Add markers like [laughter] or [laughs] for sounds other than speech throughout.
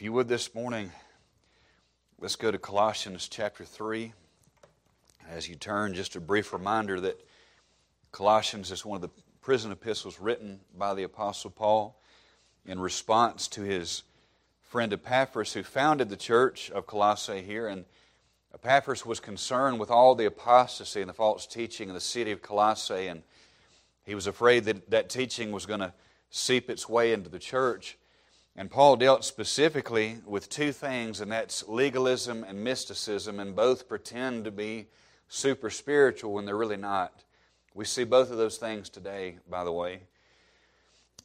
If you would this morning, let's go to Colossians chapter 3. As you turn, just a brief reminder that Colossians is one of the prison epistles written by the Apostle Paul in response to his friend Epaphras, who founded the church of Colossae here. And Epaphras was concerned with all the apostasy and the false teaching in the city of Colossae, and he was afraid that that teaching was going to seep its way into the church. And Paul dealt specifically with two things, and that's legalism and mysticism, and both pretend to be super spiritual when they're really not. We see both of those things today, by the way.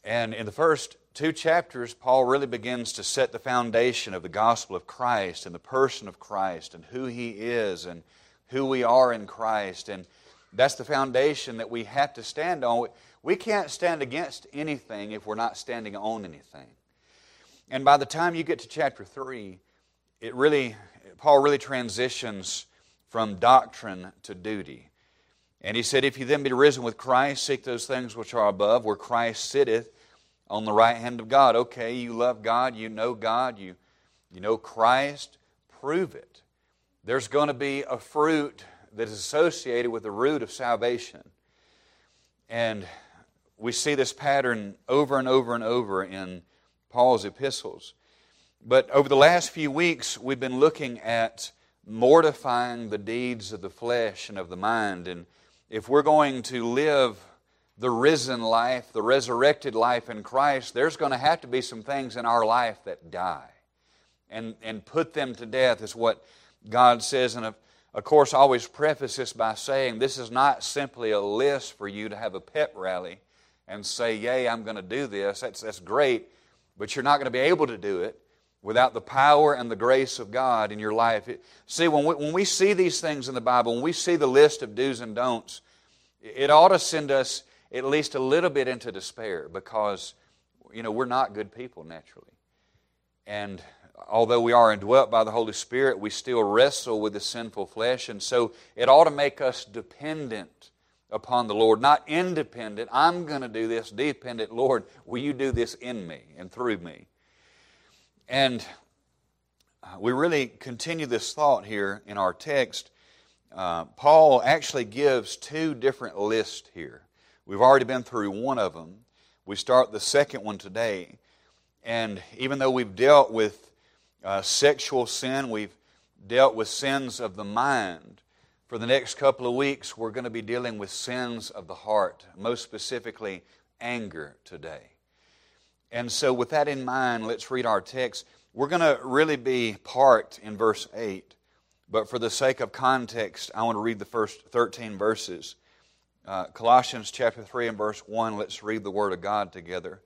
And in the first two chapters, Paul really begins to set the foundation of the gospel of Christ and the person of Christ and who he is and who we are in Christ. And that's the foundation that we have to stand on. We can't stand against anything if we're not standing on anything. And by the time you get to chapter 3, it really, Paul really transitions from doctrine to duty. And he said, If you then be risen with Christ, seek those things which are above, where Christ sitteth on the right hand of God. Okay, you love God, you know God, you, you know Christ, prove it. There's going to be a fruit that is associated with the root of salvation. And we see this pattern over and over and over in Paul's epistles. But over the last few weeks, we've been looking at mortifying the deeds of the flesh and of the mind. And if we're going to live the risen life, the resurrected life in Christ, there's going to have to be some things in our life that die. And, and put them to death is what God says. And of, of course, I always preface this by saying this is not simply a list for you to have a pep rally and say, Yay, I'm going to do this. That's, that's great. But you're not going to be able to do it without the power and the grace of God in your life. see, when we, when we see these things in the Bible, when we see the list of do's and don'ts, it ought to send us at least a little bit into despair because, you know, we're not good people naturally. And although we are indwelt by the Holy Spirit, we still wrestle with the sinful flesh. And so it ought to make us dependent upon the Lord, not independent. I'm going to do this, dependent. Lord, will you do this in me and through me? And uh, we really continue this thought here in our text. Uh, Paul actually gives two different lists here. We've already been through one of them. We start the second one today. And even though we've dealt with uh, sexual sin, we've dealt with sins of the mind, for the next couple of weeks, we're going to be dealing with sins of the heart, most specifically, anger today. And so, with that in mind, let's read our text. We're going to really be parked in verse 8, but for the sake of context, I want to read the first 13 verses. Uh, Colossians chapter 3 and verse 1, let's read the Word of God together.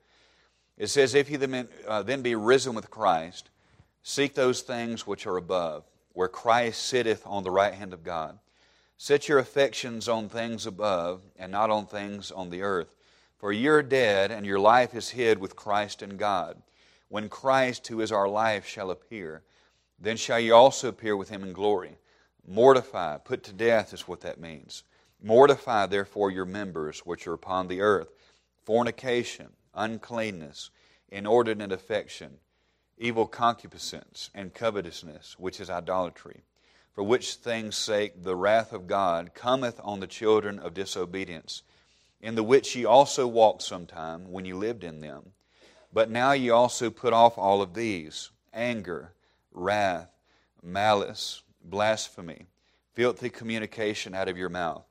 It says, If you uh, then be risen with Christ, seek those things which are above, where Christ sitteth on the right hand of God. Set your affections on things above and not on things on the earth. For you're dead, and your life is hid with Christ in God. When Christ, who is our life, shall appear, then shall you also appear with him in glory. Mortify, put to death is what that means. Mortify, therefore, your members which are upon the earth fornication, uncleanness, inordinate affection, evil concupiscence, and covetousness, which is idolatry for which things' sake the wrath of God cometh on the children of disobedience, in the which ye also walked sometime when ye lived in them. But now ye also put off all of these anger, wrath, malice, blasphemy, filthy communication out of your mouth.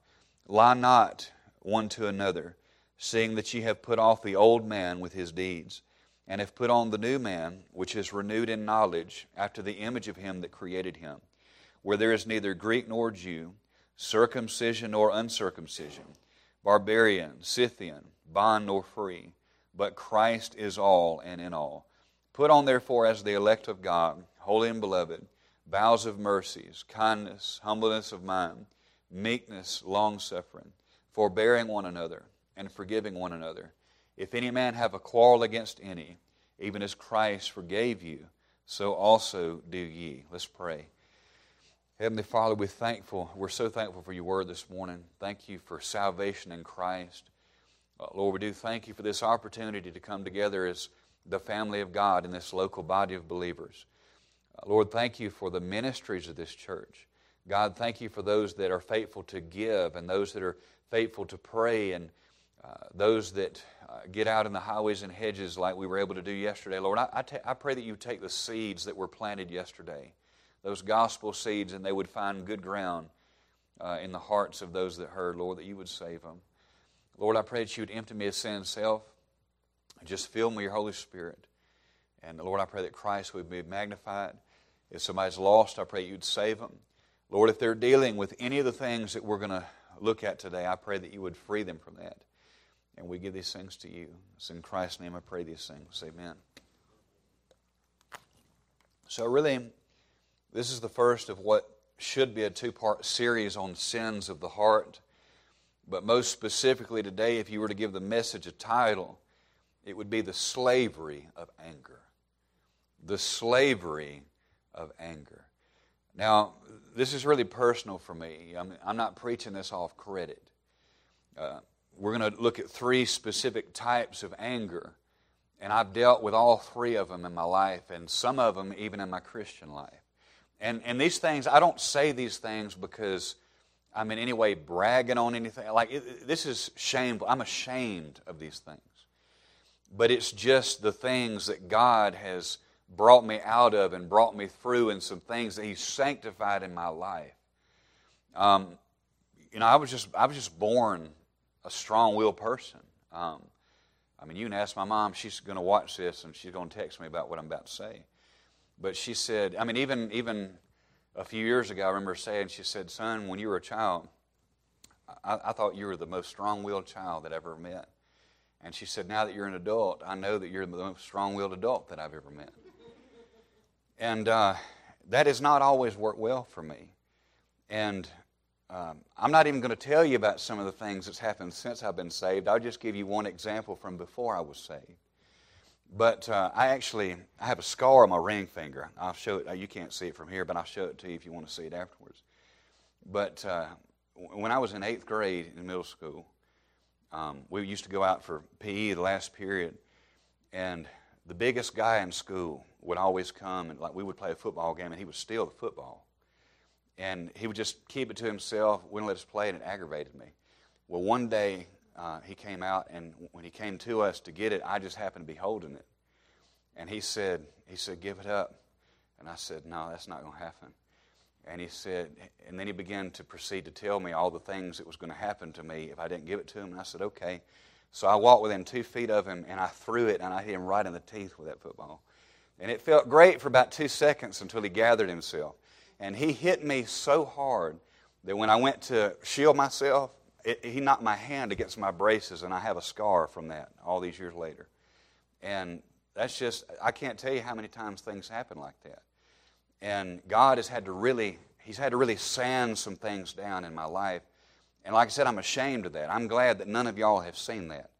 Lie not one to another, seeing that ye have put off the old man with his deeds, and have put on the new man, which is renewed in knowledge after the image of him that created him where there is neither Greek nor Jew, circumcision nor uncircumcision, barbarian, Scythian, bond nor free, but Christ is all and in all. Put on, therefore, as the elect of God, holy and beloved, vows of mercies, kindness, humbleness of mind, meekness, long suffering, forbearing one another, and forgiving one another. If any man have a quarrel against any, even as Christ forgave you, so also do ye. Let's pray. Heavenly Father, we're thankful. We're so thankful for your word this morning. Thank you for salvation in Christ. Uh, Lord, we do thank you for this opportunity to come together as the family of God in this local body of believers. Uh, Lord, thank you for the ministries of this church. God, thank you for those that are faithful to give and those that are faithful to pray and uh, those that uh, get out in the highways and hedges like we were able to do yesterday. Lord, I, I, ta- I pray that you take the seeds that were planted yesterday, those gospel seeds, and they would find good ground uh, in the hearts of those that heard, Lord, that you would save them. Lord, I pray that you would empty me of sin and self. Just fill me with your Holy Spirit. And Lord, I pray that Christ would be magnified. If somebody's lost, I pray you'd save them. Lord, if they're dealing with any of the things that we're going to look at today, I pray that you would free them from that. And we give these things to you. It's in Christ's name I pray these things. Amen. So, really, this is the first of what should be a two part series on sins of the heart. But most specifically today, if you were to give the message a title, it would be the slavery of anger. The slavery of anger. Now, this is really personal for me. I'm, I'm not preaching this off credit. Uh, we're going to look at three specific types of anger, and I've dealt with all three of them in my life, and some of them even in my Christian life. And, and these things, I don't say these things because I'm in any way bragging on anything. Like, it, this is shameful. I'm ashamed of these things. But it's just the things that God has brought me out of and brought me through, and some things that He's sanctified in my life. Um, you know, I was just I was just born a strong-willed person. Um, I mean, you can ask my mom; she's going to watch this, and she's going to text me about what I'm about to say. But she said, I mean, even even a few years ago, I remember saying, she said, "Son, when you were a child, I, I thought you were the most strong-willed child that I ever met." And she said, Now that you're an adult, I know that you're the most strong willed adult that I've ever met. And uh, that has not always worked well for me. And um, I'm not even going to tell you about some of the things that's happened since I've been saved. I'll just give you one example from before I was saved. But uh, I actually I have a scar on my ring finger. I'll show it. You can't see it from here, but I'll show it to you if you want to see it afterwards. But uh, when I was in eighth grade in middle school, um, we used to go out for PE the last period, and the biggest guy in school would always come and like we would play a football game, and he would steal the football, and he would just keep it to himself, wouldn't let us play, and it aggravated me. Well, one day uh, he came out, and when he came to us to get it, I just happened to be holding it, and he said, he said, give it up, and I said, no, that's not going to happen. And he said, and then he began to proceed to tell me all the things that was going to happen to me if I didn't give it to him. And I said, okay. So I walked within two feet of him and I threw it and I hit him right in the teeth with that football. And it felt great for about two seconds until he gathered himself. And he hit me so hard that when I went to shield myself, it, he knocked my hand against my braces and I have a scar from that all these years later. And that's just, I can't tell you how many times things happen like that. And God has had to really, He's had to really sand some things down in my life. And like I said, I'm ashamed of that. I'm glad that none of y'all have seen that.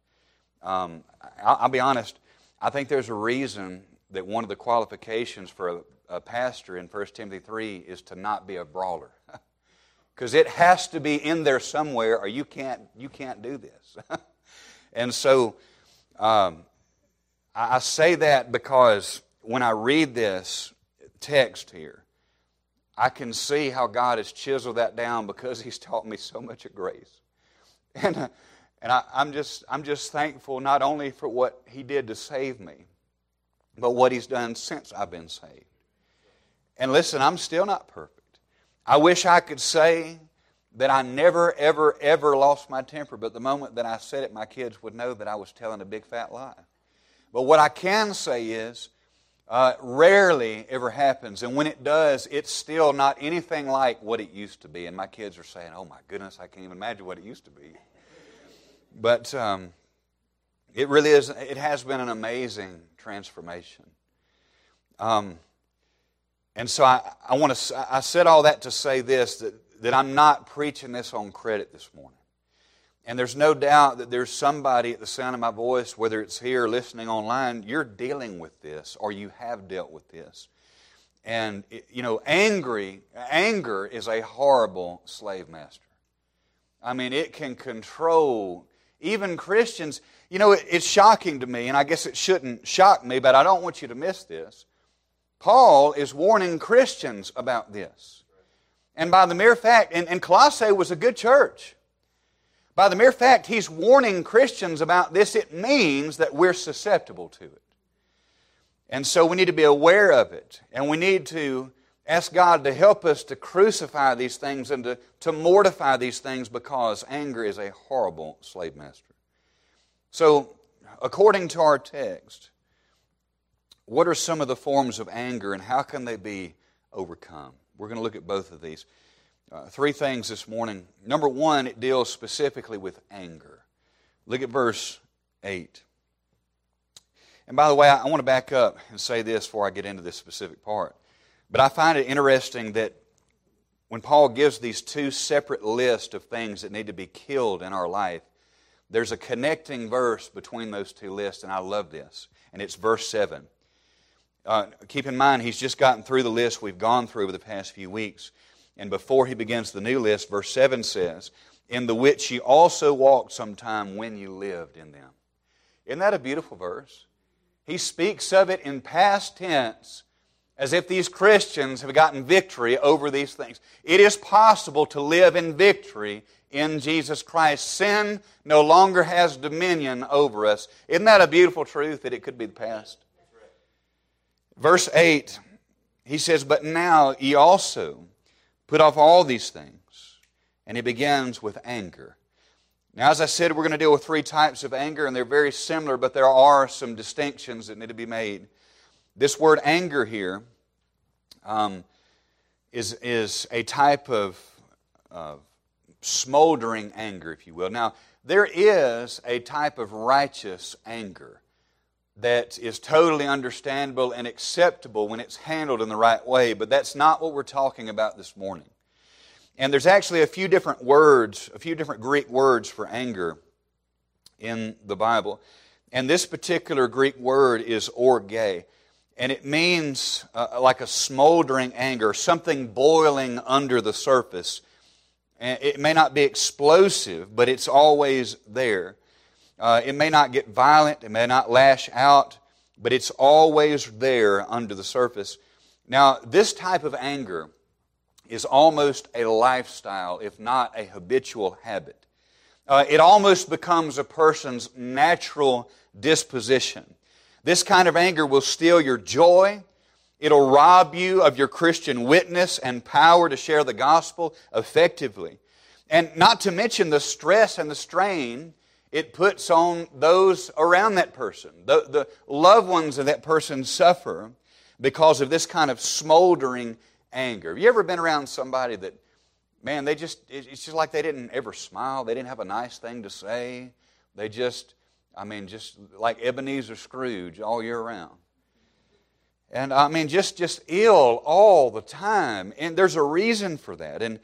Um, I'll, I'll, be honest, I think there's a reason that one of the qualifications for a, a pastor in 1 Timothy 3 is to not be a brawler. Because it has to be in there somewhere, or you can't, you can't do this. [laughs] and so um, I, say that because when I read this, text here, I can see how God has chiseled that down because He's taught me so much of grace. [laughs] And, uh, and I, I'm, just, I'm just thankful not only for what He did to save me, but what He's done since I've been saved. And listen, I'm still not perfect. I wish I could say that I never, ever, ever lost my temper, but the moment that I said it, my kids would know that I was telling a big fat lie. But what I can say is, uh, rarely ever happens. And when it does, it's still not anything like what it used to be. And my kids are saying, oh my goodness, I can't even imagine what it used to be. But um, it really is, it has been an amazing transformation. Um, and so I, I want to, I said all that to say this that, that I'm not preaching this on credit this morning. And there's no doubt that there's somebody at the sound of my voice, whether it's here listening online, you're dealing with this or you have dealt with this. And, you know, angry, anger is a horrible slave master. I mean, it can control even Christians, you know, it, it's shocking to me, and I guess it shouldn't shock me, but I don't want you to miss this. Paul is warning Christians about this. And by the mere fact, and, and Colossae was a good church. By the mere fact he's warning Christians about this, it means that we're susceptible to it. And so we need to be aware of it. And we need to ask God to help us to crucify these things and to, to mortify these things because anger is a horrible slave master. So, according to our text, what are some of the forms of anger and how can they be overcome? We're going to look at both of these. Uh, three things this morning. Number one, it deals specifically with anger. Look at verse 8. And by the way, I, I want to back up and say this before I get into this specific part. But I find it interesting that when Paul gives these two separate lists of things that need to be killed in our life, there's a connecting verse between those two lists, and I love this. And it's verse 7. Uh, keep in mind, he's just gotten through the list we've gone through over the past few weeks. And before he begins the new list, verse 7 says, In the which ye also walked sometime when you lived in them. Isn't that a beautiful verse? He speaks of it in past tense as if these Christians have gotten victory over these things. It is possible to live in victory in Jesus Christ. Sin no longer has dominion over us. Isn't that a beautiful truth that it could be the past? Verse 8, he says, But now ye also put off all these things. And he begins with anger. Now, as I said, we're going to deal with three types of anger, and they're very similar, but there are some distinctions that need to be made. This word anger here um, is is a type of, of smoldering anger, if you will. Now, there is a type of righteous anger that is totally understandable and acceptable when it's handled in the right way, but that's not what we're talking about this morning. And there's actually a few different words, a few different Greek words for anger in the Bible. And this particular Greek word is orge. And it means uh, like a smoldering anger, something boiling under the surface. And it may not be explosive, but it's always there. Uh, it may not get violent, it may not lash out, but it's always there under the surface. Now, this type of anger is almost a lifestyle, if not a habitual habit. Uh, it almost becomes a person's natural disposition. This kind of anger will steal your joy. It'll rob you of your Christian witness and power to share the gospel effectively. And not to mention the stress and the strain it puts on those around that person. The, the loved ones of that person suffer because of this kind of smoldering anger. Have you ever been around somebody that, man, they just, it's just like they didn't ever smile, they didn't have a nice thing to say. They just, I mean, just like Ebenezer Scrooge all year round. And I mean, just, just ill all the time. And there's a reason for that. And,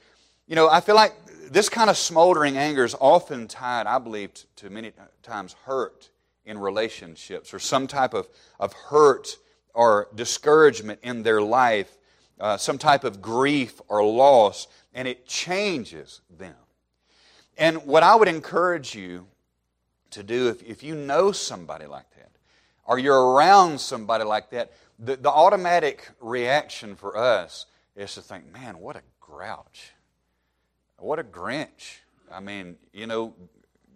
you know, I feel like this kind of smoldering anger is often tied, I believe, to many times hurt in relationships or some type of, of hurt or discouragement in their life, uh, some type of grief or loss, and it changes them. And what I would encourage you to do if, if you know somebody like that, or you're around somebody like that, the, the automatic reaction for us is to think, man, what a grouch. What a Grinch. I mean, you know,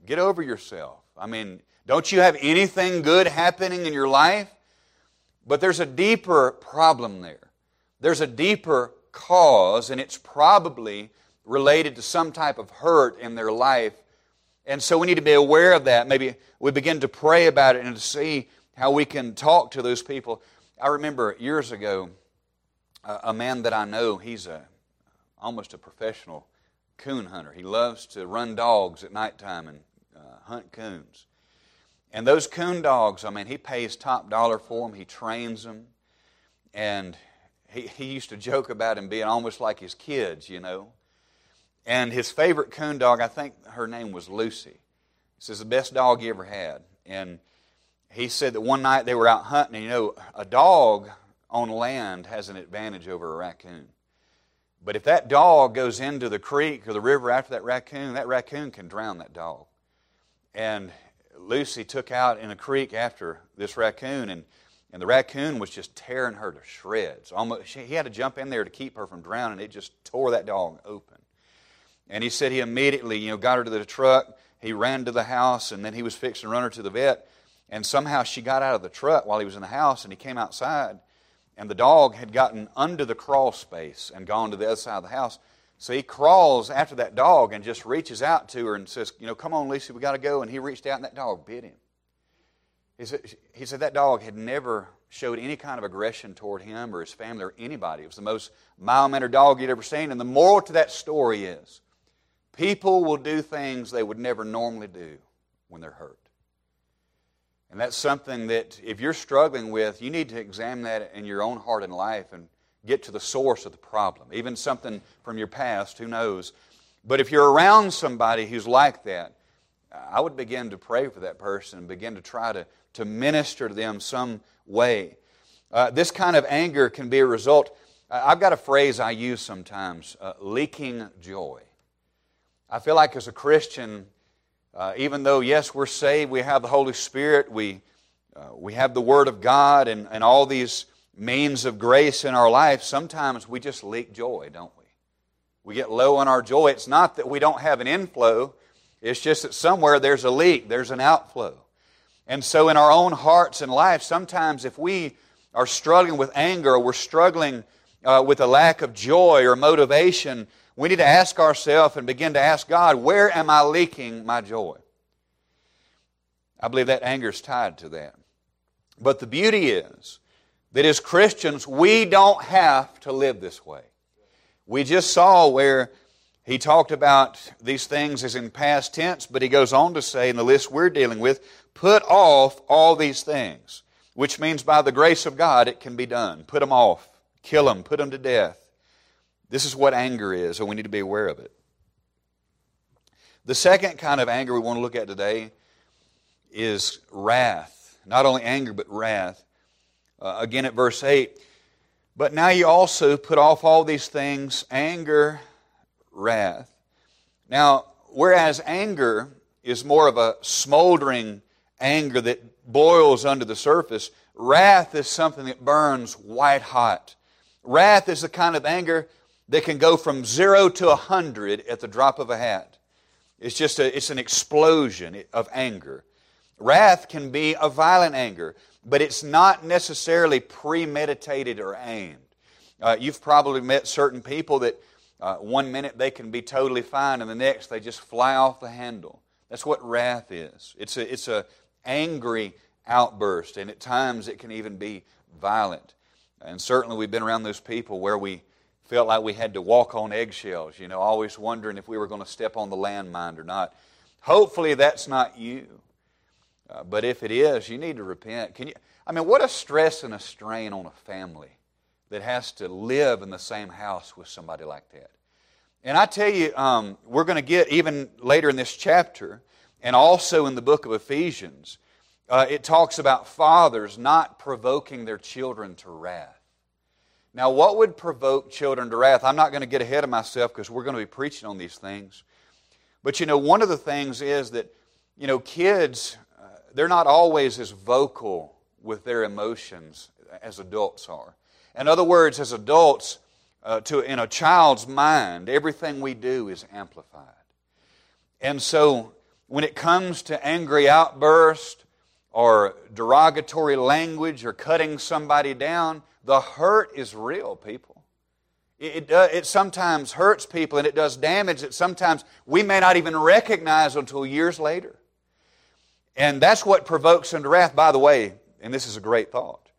get over yourself. I mean, don't you have anything good happening in your life? But there's a deeper problem there. There's a deeper cause, and it's probably related to some type of hurt in their life. And so we need to be aware of that. Maybe we begin to pray about it and to see how we can talk to those people. I remember years ago, a man that I know, he's a, almost a professional coon hunter. He loves to run dogs at nighttime and uh, hunt coons. And those coon dogs, I mean, he pays top dollar for them. He trains them. And he, he used to joke about him being almost like his kids, you know. And his favorite coon dog, I think her name was Lucy. He says the best dog he ever had. And he said that one night they were out hunting, and you know, a dog on land has an advantage over a raccoon. But if that dog goes into the creek or the river after that raccoon, that raccoon can drown that dog. and Lucy took out in a creek after this raccoon, and, and the raccoon was just tearing her to shreds. Almost, she, he had to jump in there to keep her from drowning. It just tore that dog open. And he said he immediately, you know, got her to the truck. He ran to the house, and then he was fixing to run her to the vet. And somehow she got out of the truck while he was in the house, and he came outside, and the dog had gotten under the crawl space and gone to the other side of the house. So he crawls after that dog and just reaches out to her and says, You know, come on, Lucy, we got to go. And he reached out, and that dog bit him. He said, he said that dog had never showed any kind of aggression toward him or his family or anybody. It was the most mild mannered dog he'd ever seen. And the moral to that story is people will do things they would never normally do when they're hurt. And that's something that, if you're struggling with, you need to examine that in your own heart and life and get to the source of the problem. Even something from your past, who knows? But if you're around somebody who's like that, I would begin to pray for that person and begin to try to, to minister to them some way. Uh, this kind of anger can be a result. I've got a phrase I use sometimes uh, leaking joy. I feel like as a Christian, uh, even though, yes, we're saved, we have the Holy Spirit, we, uh, we have the Word of God, and, and all these means of grace in our life, sometimes we just leak joy, don't we? We get low on our joy. It's not that we don't have an inflow, it's just that somewhere there's a leak, there's an outflow. And so, in our own hearts and life, sometimes if we are struggling with anger or we're struggling uh, with a lack of joy or motivation, we need to ask ourselves and begin to ask God, where am I leaking my joy? I believe that anger is tied to that. But the beauty is that as Christians, we don't have to live this way. We just saw where he talked about these things as in past tense, but he goes on to say in the list we're dealing with, put off all these things, which means by the grace of God it can be done. Put them off, kill them, put them to death. This is what anger is, and we need to be aware of it. The second kind of anger we want to look at today is wrath. Not only anger, but wrath. Uh, again at verse 8. But now you also put off all these things anger, wrath. Now, whereas anger is more of a smoldering anger that boils under the surface, wrath is something that burns white hot. Wrath is the kind of anger that can go from zero to a hundred at the drop of a hat. It's just a, it's an explosion of anger. Wrath can be a violent anger but it's not necessarily premeditated or aimed. Uh, you've probably met certain people that uh, one minute they can be totally fine, and the next they just fly off the handle. That's what wrath is. It's a, it's a angry outburst, and at times it can even be violent. And certainly we've been around those people where we felt like we had to walk on eggshells, you know, always wondering if we were going to step on the landmine or not. Hopefully that's not you. Uh, but if it is, you need to repent. Can you? I mean, what a stress and a strain on a family that has to live in the same house with somebody like that. And I tell you, um, we're going to get even later in this chapter, and also in the book of Ephesians, uh, it talks about fathers not provoking their children to wrath. Now, what would provoke children to wrath? I'm not going to get ahead of myself because we're going to be preaching on these things. But you know, one of the things is that, you know, kids they're not always as vocal with their emotions as adults are. In other words, as adults, uh, to, in a child's mind, everything we do is amplified. And so, when it comes to angry outburst or derogatory language or cutting somebody down, the hurt is real, people. It, it, uh, it, sometimes hurts people and it does damage that sometimes we may not even recognize until years later. And that's what provokes unto wrath. By the way, and this is a great thought,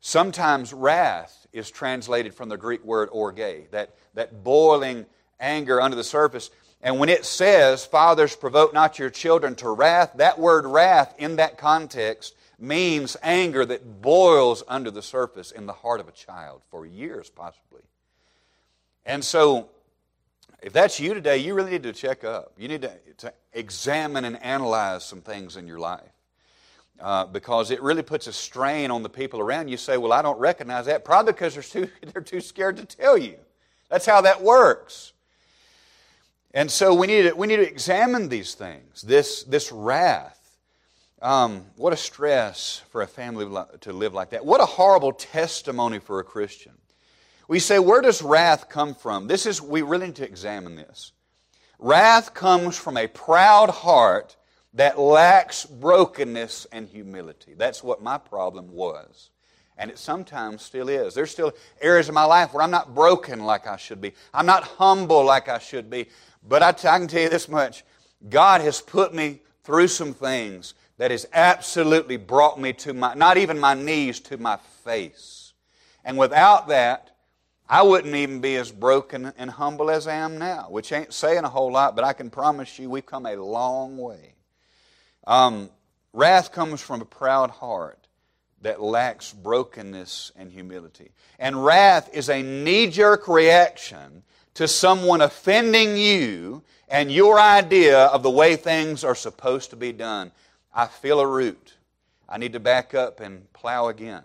sometimes wrath is translated from the Greek word orge, that, that boiling anger under the surface. And when it says, Fathers, provoke not your children to wrath, that word wrath in that context means anger that boils under the surface in the heart of a child for years, possibly. And so if that's you today, you really need to check up. You need to, to examine and analyze some things in your life. Uh, because it really puts a strain on the people around you. Say, well, I don't recognize that. Probably because they're too, [laughs] they're too scared to tell you. That's how that works. And so we need to, we need to examine these things, this, this wrath. Um, what a stress for a family to live like that. What a horrible testimony for a Christian. We say, where does wrath come from? This is, we really need to examine this. Wrath comes from a proud heart that lacks brokenness and humility. That's what my problem was. And it sometimes still is. There's still areas of my life where I'm not broken like I should be. I'm not humble like I should be. But I, t- I can tell you this much God has put me through some things that has absolutely brought me to my, not even my knees, to my face. And without that, I wouldn't even be as broken and humble as I am now, which ain't saying a whole lot, but I can promise you we've come a long way. Um, wrath comes from a proud heart that lacks brokenness and humility. And wrath is a knee jerk reaction to someone offending you and your idea of the way things are supposed to be done. I feel a root. I need to back up and plow again.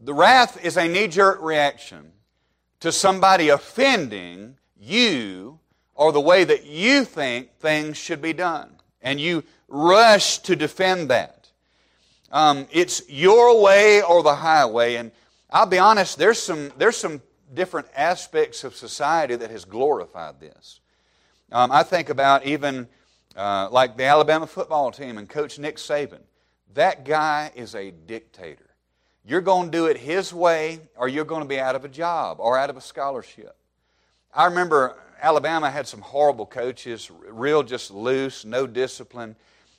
The wrath is a knee jerk reaction to somebody offending you or the way that you think things should be done. And you rush to defend that. Um, it's your way or the highway. And I'll be honest, there's some, there's some different aspects of society that has glorified this. Um, I think about even uh, like the Alabama football team and Coach Nick Saban. That guy is a dictator. You're going to do it his way, or you're going to be out of a job or out of a scholarship. I remember Alabama had some horrible coaches, real just loose, no discipline.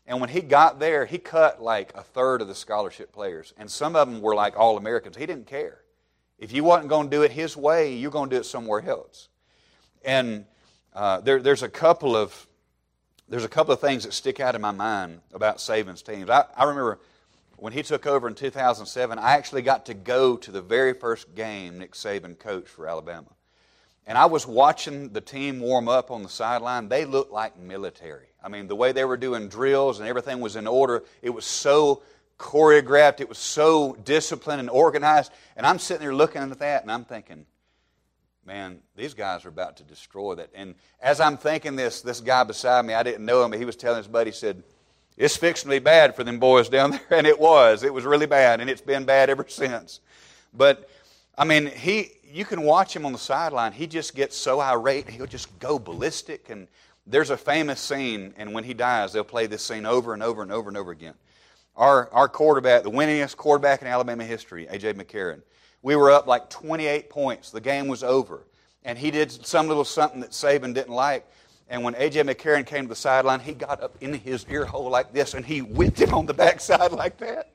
And when he got there, he cut like a third of the scholarship players. And some of them were like all Americans. He didn't care. If you wasn't going to do it his way, you're going to do it somewhere else. And uh, there, there's a couple of there's a couple of things that stick out in my mind about Saban's teams. I, I remember when he took over in 2007, I actually got to go to the very first game Nick Saban coached for Alabama. And I was watching the team warm up on the sideline. They looked like military. I mean, the way they were doing drills and everything was in order, it was so choreographed, it was so disciplined and organized. And I'm sitting there looking at that and I'm thinking, man, these guys are about to destroy that. And as I'm thinking this, this guy beside me, I didn't know him, but he was telling his buddy, he said, it's fixing to be bad for them boys down [laughs] there. And it was. It was really bad, and it's been bad ever [laughs] since. But, I mean, he, you can watch him on the sideline. He just gets so irate, he'll just go ballistic. And there's a famous scene, and when he dies, they'll play this scene over and over and over and over again. Our, our quarterback, the winningest quarterback in Alabama history, A.J. McCarron, we were up like 28 points. The game was over. And he did some little something that Saban didn't like. And when A.J. McCarron came to the sideline, he got up in his ear hole like this and he whipped him on the backside [laughs] like that.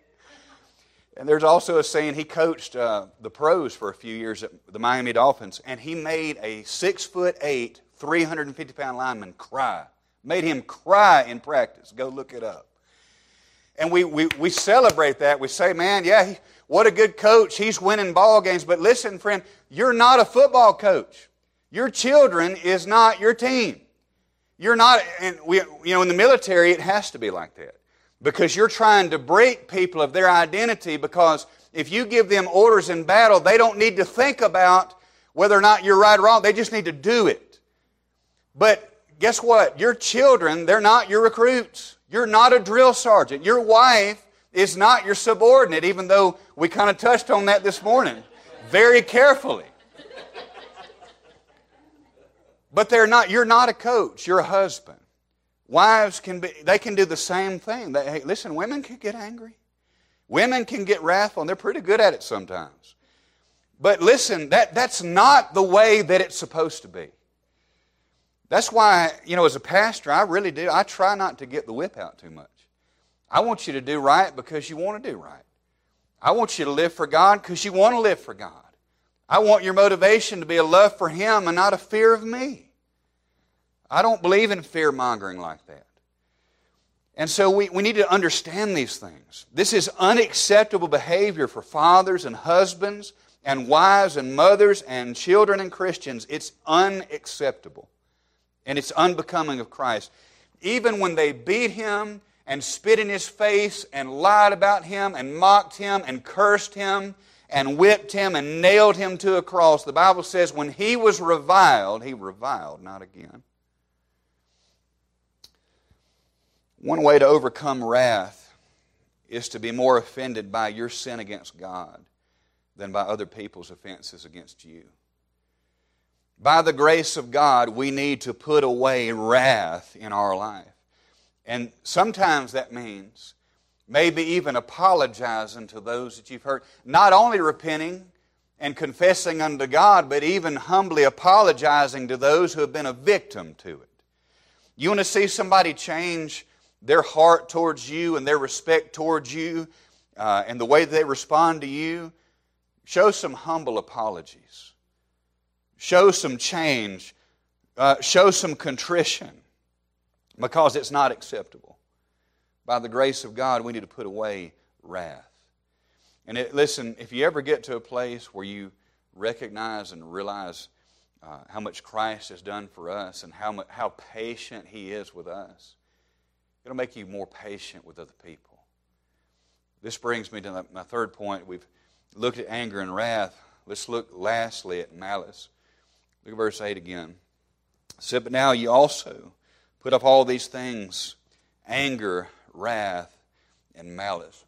And there's also a scene, he coached uh, the pros for a few years at the Miami Dolphins, and he made a six foot eight, 350 pound lineman cry. Made him cry in practice. Go look it up. And we, we, we celebrate that. We say, man, yeah, he, what a good coach. He's winning ball games. But listen, friend, you're not a football coach. Your children is not your team. You're not, and we, you know, in the military, it has to be like that. Because you're trying to break people of their identity because if you give them orders in battle, they don't need to think about whether or not you're right or wrong. They just need to do it. But guess what? Your children, they're not your recruits. You're not a drill sergeant. Your wife is not your subordinate, even though we kind of touched on that this morning very carefully. But they're not, you're not a coach, you're a husband. Wives can be, they can do the same thing. They, hey, listen, women can get angry. Women can get wrathful, and they're pretty good at it sometimes. But listen, that, that's not the way that it's supposed to be. That's why, you know, as a pastor, I really do, I try not to get the whip out too much. I want you to do right because you want to do right. I want you to live for God because you want to live for God. I want your motivation to be a love for Him and not a fear of me. I don't believe in fear mongering like that. And so we, we need to understand these things. This is unacceptable behavior for fathers and husbands and wives and mothers and children and Christians. It's unacceptable. And it's unbecoming of Christ. Even when they beat him and spit in his face and lied about him and mocked him and cursed him and whipped him and nailed him to a cross. The Bible says when he was reviled, he reviled not again. One way to overcome wrath is to be more offended by your sin against God than by other people's offenses against you. By the grace of God, we need to put away wrath in our life. And sometimes that means maybe even apologizing to those that you've hurt. Not only repenting and confessing unto God, but even humbly apologizing to those who have been a victim to it. You want to see somebody change their heart towards you and their respect towards you uh, and the way they respond to you? Show some humble apologies. Show some change. Uh, show some contrition because it's not acceptable. By the grace of God, we need to put away wrath. And it, listen, if you ever get to a place where you recognize and realize uh, how much Christ has done for us and how, much, how patient He is with us, it'll make you more patient with other people. This brings me to my third point. We've looked at anger and wrath. Let's look lastly at malice. Look at verse 8 again. It said, But now you also put up all these things anger, wrath, and malice.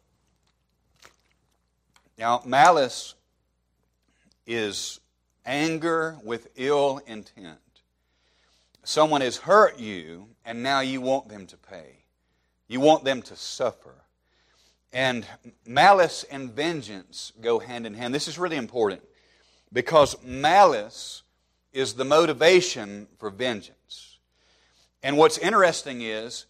Now, malice is anger with ill intent. Someone has hurt you, and now you want them to pay. You want them to suffer. And malice and vengeance go hand in hand. This is really important because malice is the motivation for vengeance. And what's interesting is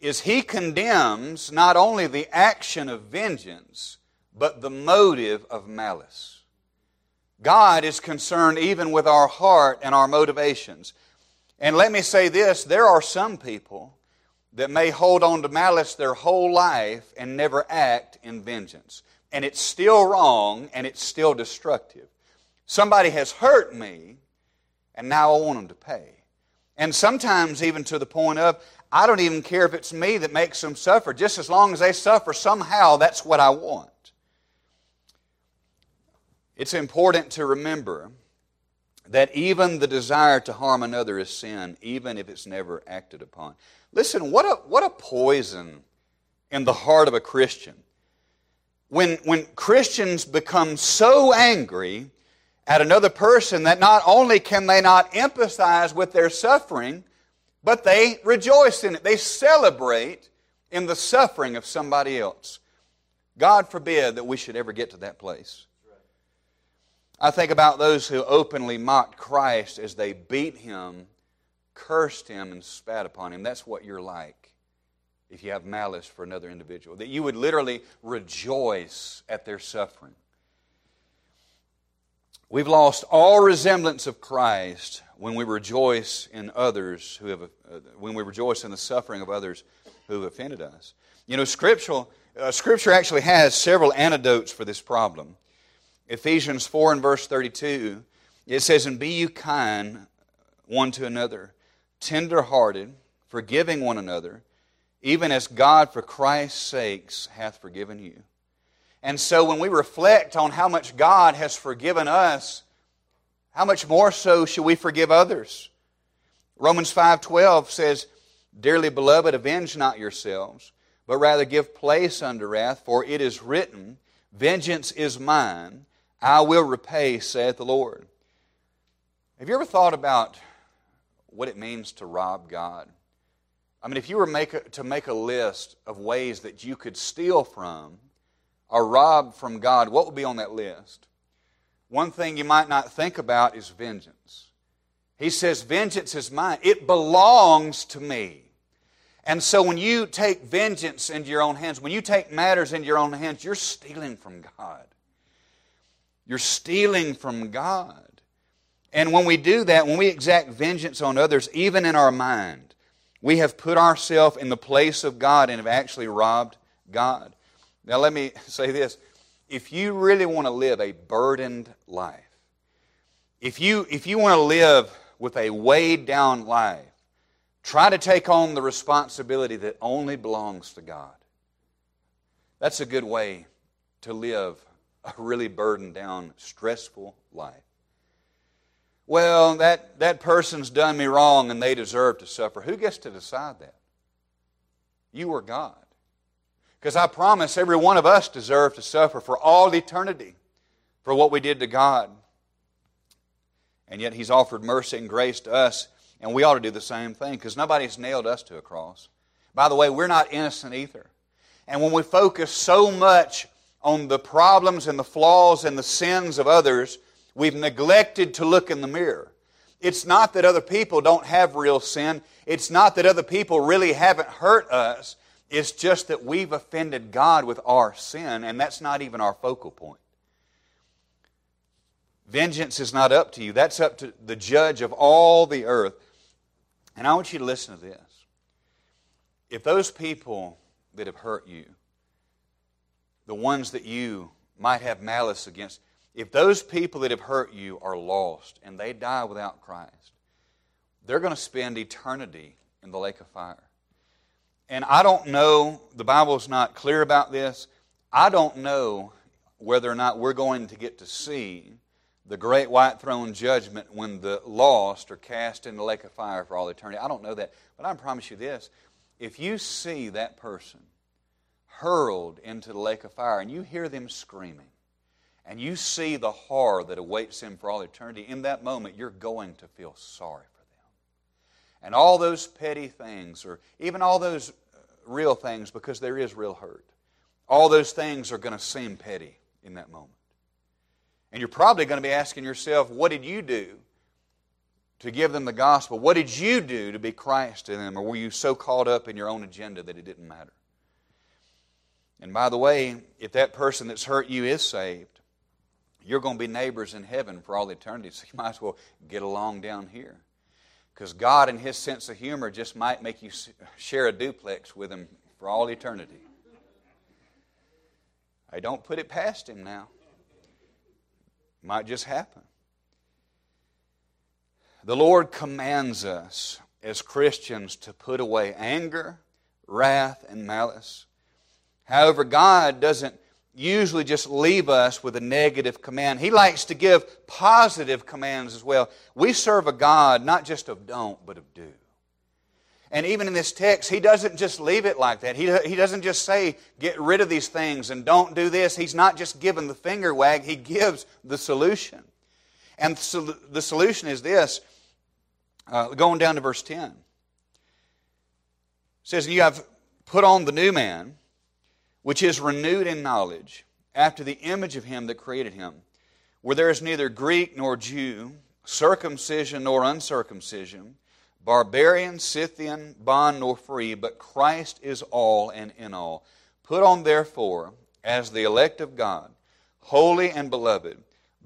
is he condemns not only the action of vengeance but the motive of malice. God is concerned even with our heart and our motivations. And let me say this, there are some people that may hold on to malice their whole life and never act in vengeance. And it's still wrong and it's still destructive. Somebody has hurt me, and now I want them to pay. And sometimes, even to the point of, I don't even care if it's me that makes them suffer. Just as long as they suffer, somehow that's what I want. It's important to remember that even the desire to harm another is sin, even if it's never acted upon. Listen, what a, what a poison in the heart of a Christian. When, when Christians become so angry at another person that not only can they not empathize with their suffering, but they rejoice in it. They celebrate in the suffering of somebody else. God forbid that we should ever get to that place. I think about those who openly mocked Christ as they beat him cursed him and spat upon him. That's what you're like if you have malice for another individual. That you would literally rejoice at their suffering. We've lost all resemblance of Christ when we rejoice in others who have, uh, when we rejoice in the suffering of others who have offended us. You know, scriptural, uh, Scripture actually has several antidotes for this problem. Ephesians 4 and verse 32, it says, And be you kind one to another, tenderhearted, forgiving one another, even as God for Christ's sakes hath forgiven you. And so when we reflect on how much God has forgiven us, how much more so should we forgive others? Romans 5:12 says, "Dearly beloved, avenge not yourselves, but rather give place unto wrath, for it is written, vengeance is mine, I will repay, saith the Lord." Have you ever thought about what it means to rob God. I mean, if you were make a, to make a list of ways that you could steal from or rob from God, what would be on that list? One thing you might not think about is vengeance. He says, Vengeance is mine, it belongs to me. And so when you take vengeance into your own hands, when you take matters into your own hands, you're stealing from God. You're stealing from God. And when we do that, when we exact vengeance on others, even in our mind, we have put ourselves in the place of God and have actually robbed God. Now, let me [laughs] say this. If you really want to live a burdened life, if you, if you want to live with a weighed down life, try to take on the responsibility that only belongs to God. That's a good way to live a really burdened down, stressful life. Well, that, that person's done me wrong and they deserve to suffer. Who gets to decide that? You or God? Because I promise every one of us deserve to suffer for all eternity for what we did to God. And yet He's offered mercy and grace to us, and we ought to do the same thing because nobody's nailed us to a cross. By the way, we're not innocent either. And when we focus so much on the problems and the flaws and the sins of others, we've neglected to look in the mirror. It's not that other people don't have real sin. It's not that other people really haven't hurt us. It's just that we've offended God with our sin, and that's not even our focal point. Vengeance is not up to you, that's up to the judge of all the earth. And I want you to listen to this. If those people that have hurt you, the ones that you might have malice against, if those people that have hurt you are lost and they die without Christ, they're going to spend eternity in the lake of fire. And I don't know, the Bible's not clear about this. I don't know whether or not we're going to get to see the great white throne judgment when the lost are cast in the lake of fire for all eternity. I don't know that, but I promise you this. If you see that person hurled into the lake of fire and you hear them screaming, and you see the horror that awaits them for all eternity, in that moment you're going to feel sorry for. And all those petty things, or even all those uh, real things, because there is real hurt, all those things are going to seem petty in that moment. And you're probably going to be asking yourself, what did you do to give them the gospel? What did you do to be Christ to them? Or were you so caught up in your own agenda that it didn't matter? And by the way, if that person that's hurt you is saved, you're going to be neighbors in heaven for all eternity, [laughs] so you might as well get along down here. Because God, in His sense of humor, just might make you share a duplex with Him for all eternity. I don't put it past Him now. Might just happen. The Lord commands us as Christians to put away anger, wrath, and malice. However, God doesn't usually just leave us with a negative command. He likes to give positive commands as well. We serve a God not just of don't, but of do. And even in this text, he doesn't just leave it like that. He, he doesn't just say, get rid of these things and don't do this. He's not just giving the finger wag, he gives the solution. And so the solution is this uh, going down to verse 10. It says, You have put on the new man, which is renewed in knowledge, after the image of him that created him, where there is neither Greek nor Jew, circumcision nor uncircumcision barbarian, Scythian, bond, nor free, but Christ is all and in all. Put on, therefore, as the elect of God, holy and beloved,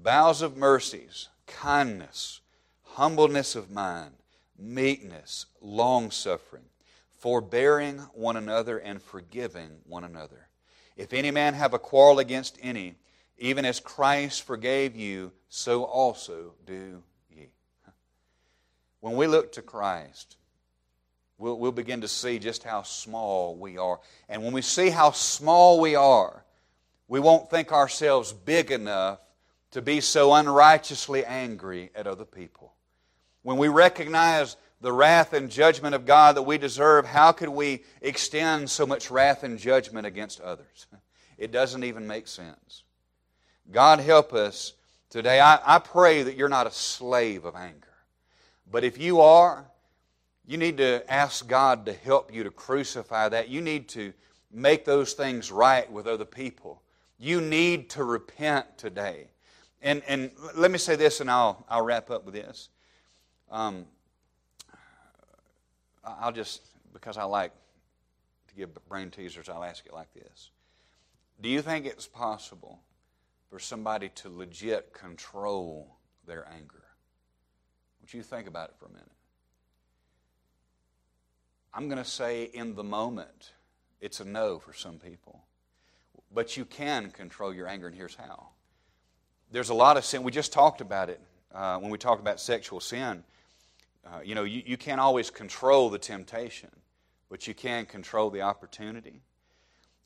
bowels of mercies, kindness, humbleness of mind, meekness, long suffering, forbearing one another, and forgiving one another. If any man have a quarrel against any, even as Christ forgave you, so also do ye. when we look to Christ, we'll, we'll begin to see just how small we are. And when we see how small we are, we won't think ourselves big enough to be so unrighteously angry at other people. When we recognize the wrath and judgment of God that we deserve, how could we extend so much wrath and judgment against others? [laughs] It doesn't even make sense. God help us today. I, I pray that you're not a slave of anger. But if you are, you need to ask God to help you to crucify that. You need to make those things right with other people. You need to repent today. And, and let me say this, and I'll, I'll wrap up with this. Um, I'll just, because I like to give brain teasers, I'll ask it like this Do you think it's possible for somebody to legit control their anger? want you think about it for a minute. I'm going to say in the moment, it's a no for some people. But you can control your anger, and here's how. There's a lot of sin. We just talked about it uh, when we talked about sexual sin. Uh, you know, you, you can't always control the temptation, but you can control the opportunity.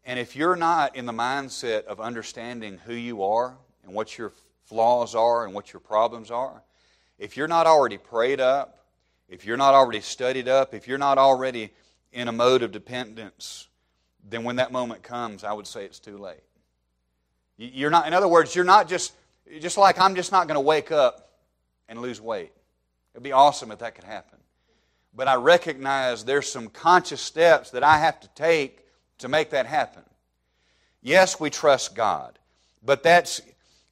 And if you're not in the mindset of understanding who you are and what your flaws are and what your problems are, if you're not already prayed up, if you're not already studied up, if you're not already in a mode of dependence, then when that moment comes, I would say it's too late. You're not, in other words, you're not just, just like I'm just not going to wake up and lose weight. It'd be awesome if that could happen. But I recognize there's some conscious steps that I have to take to make that happen. Yes, we trust God, but that's,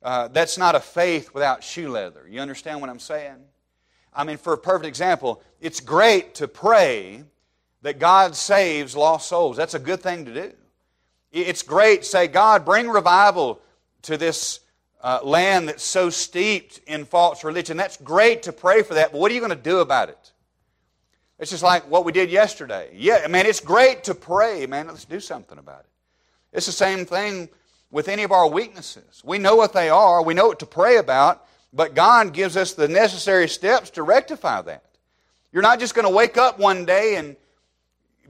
uh, that's not a faith without shoe leather. You understand what I'm saying? I mean, for a perfect example, it's great to pray that God saves lost souls. That's a good thing to do. It's great to say, God, bring revival to this uh, land that's so steeped in false religion. That's great to pray for that, but what are you going to do about it? It's just like what we did yesterday. Yeah, man, it's great to pray, man. Let's do something about it. It's the same thing with any of our weaknesses. We know what they are, we know what to pray about, but God gives us the necessary steps to rectify that. You're not just going to wake up one day and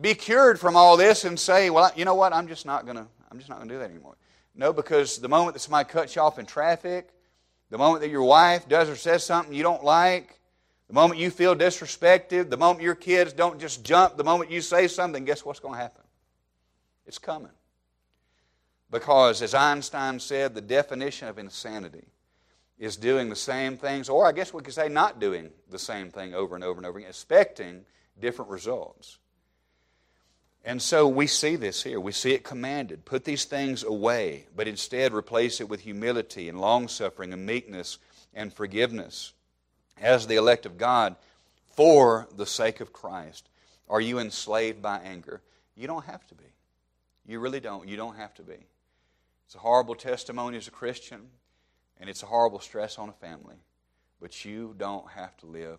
be cured from all this and say, "Well, you know what? I'm just not going to I'm just not going to do that anymore." No, because the moment that somebody cuts you off in traffic, the moment that your wife does or says something you don't like, the moment you feel disrespected, the moment your kids don't just jump, the moment you say something, guess what's going to happen? It's coming. Because, as Einstein said, the definition of insanity is doing the same things, or I guess we could say not doing the same thing over and over and over again, expecting different results. And so we see this here. We see it commanded. Put these things away, but instead replace it with humility and long suffering and meekness and forgiveness as the elect of God for the sake of Christ. Are you enslaved by anger? You don't have to be. You really don't. You don't have to be. It's a horrible testimony as a Christian and it's a horrible stress on a family. But you don't have to live